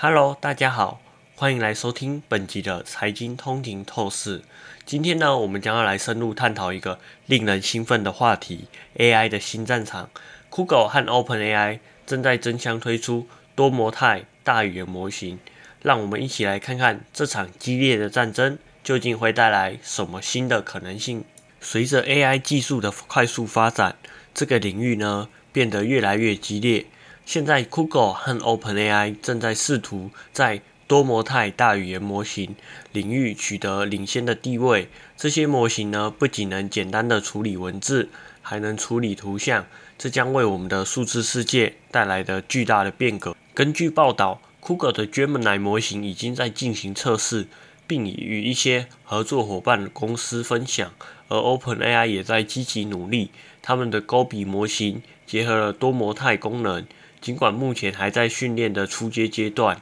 Hello，大家好，欢迎来收听本集的财经通勤透视。今天呢，我们将要来深入探讨一个令人兴奋的话题 ——AI 的新战场。Google 和 OpenAI 正在争相推出多模态大语言模型，让我们一起来看看这场激烈的战争究竟会带来什么新的可能性。随着 AI 技术的快速发展，这个领域呢变得越来越激烈。现在，Google 和 OpenAI 正在试图在多模态大语言模型领域取得领先的地位。这些模型呢，不仅能简单的处理文字，还能处理图像，这将为我们的数字世界带来的巨大的变革。根据报道，Google 的 Gemini 模型已经在进行测试，并已与一些合作伙伴公司分享。而 OpenAI 也在积极努力，他们的高比模型结合了多模态功能，尽管目前还在训练的初阶阶段。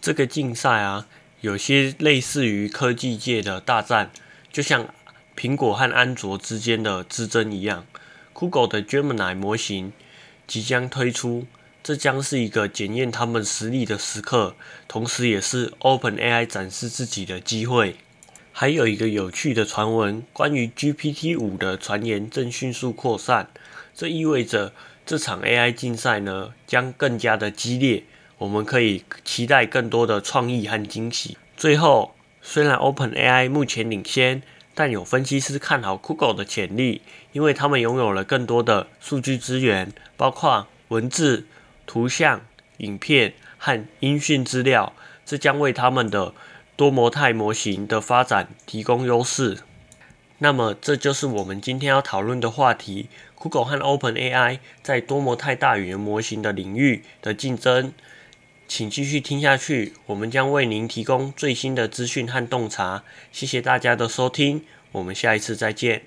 这个竞赛啊，有些类似于科技界的大战，就像苹果和安卓之间的之争一样。Google 的 Gemini 模型即将推出，这将是一个检验他们实力的时刻，同时也是 OpenAI 展示自己的机会。还有一个有趣的传闻，关于 GPT 五的传言正迅速扩散，这意味着这场 AI 竞赛呢将更加的激烈，我们可以期待更多的创意和惊喜。最后，虽然 OpenAI 目前领先，但有分析师看好 Google 的潜力，因为他们拥有了更多的数据资源，包括文字、图像、影片和音讯资料，这将为他们的多模态模型的发展提供优势。那么，这就是我们今天要讨论的话题：Google 和 OpenAI 在多模态大语言模型的领域的竞争。请继续听下去，我们将为您提供最新的资讯和洞察。谢谢大家的收听，我们下一次再见。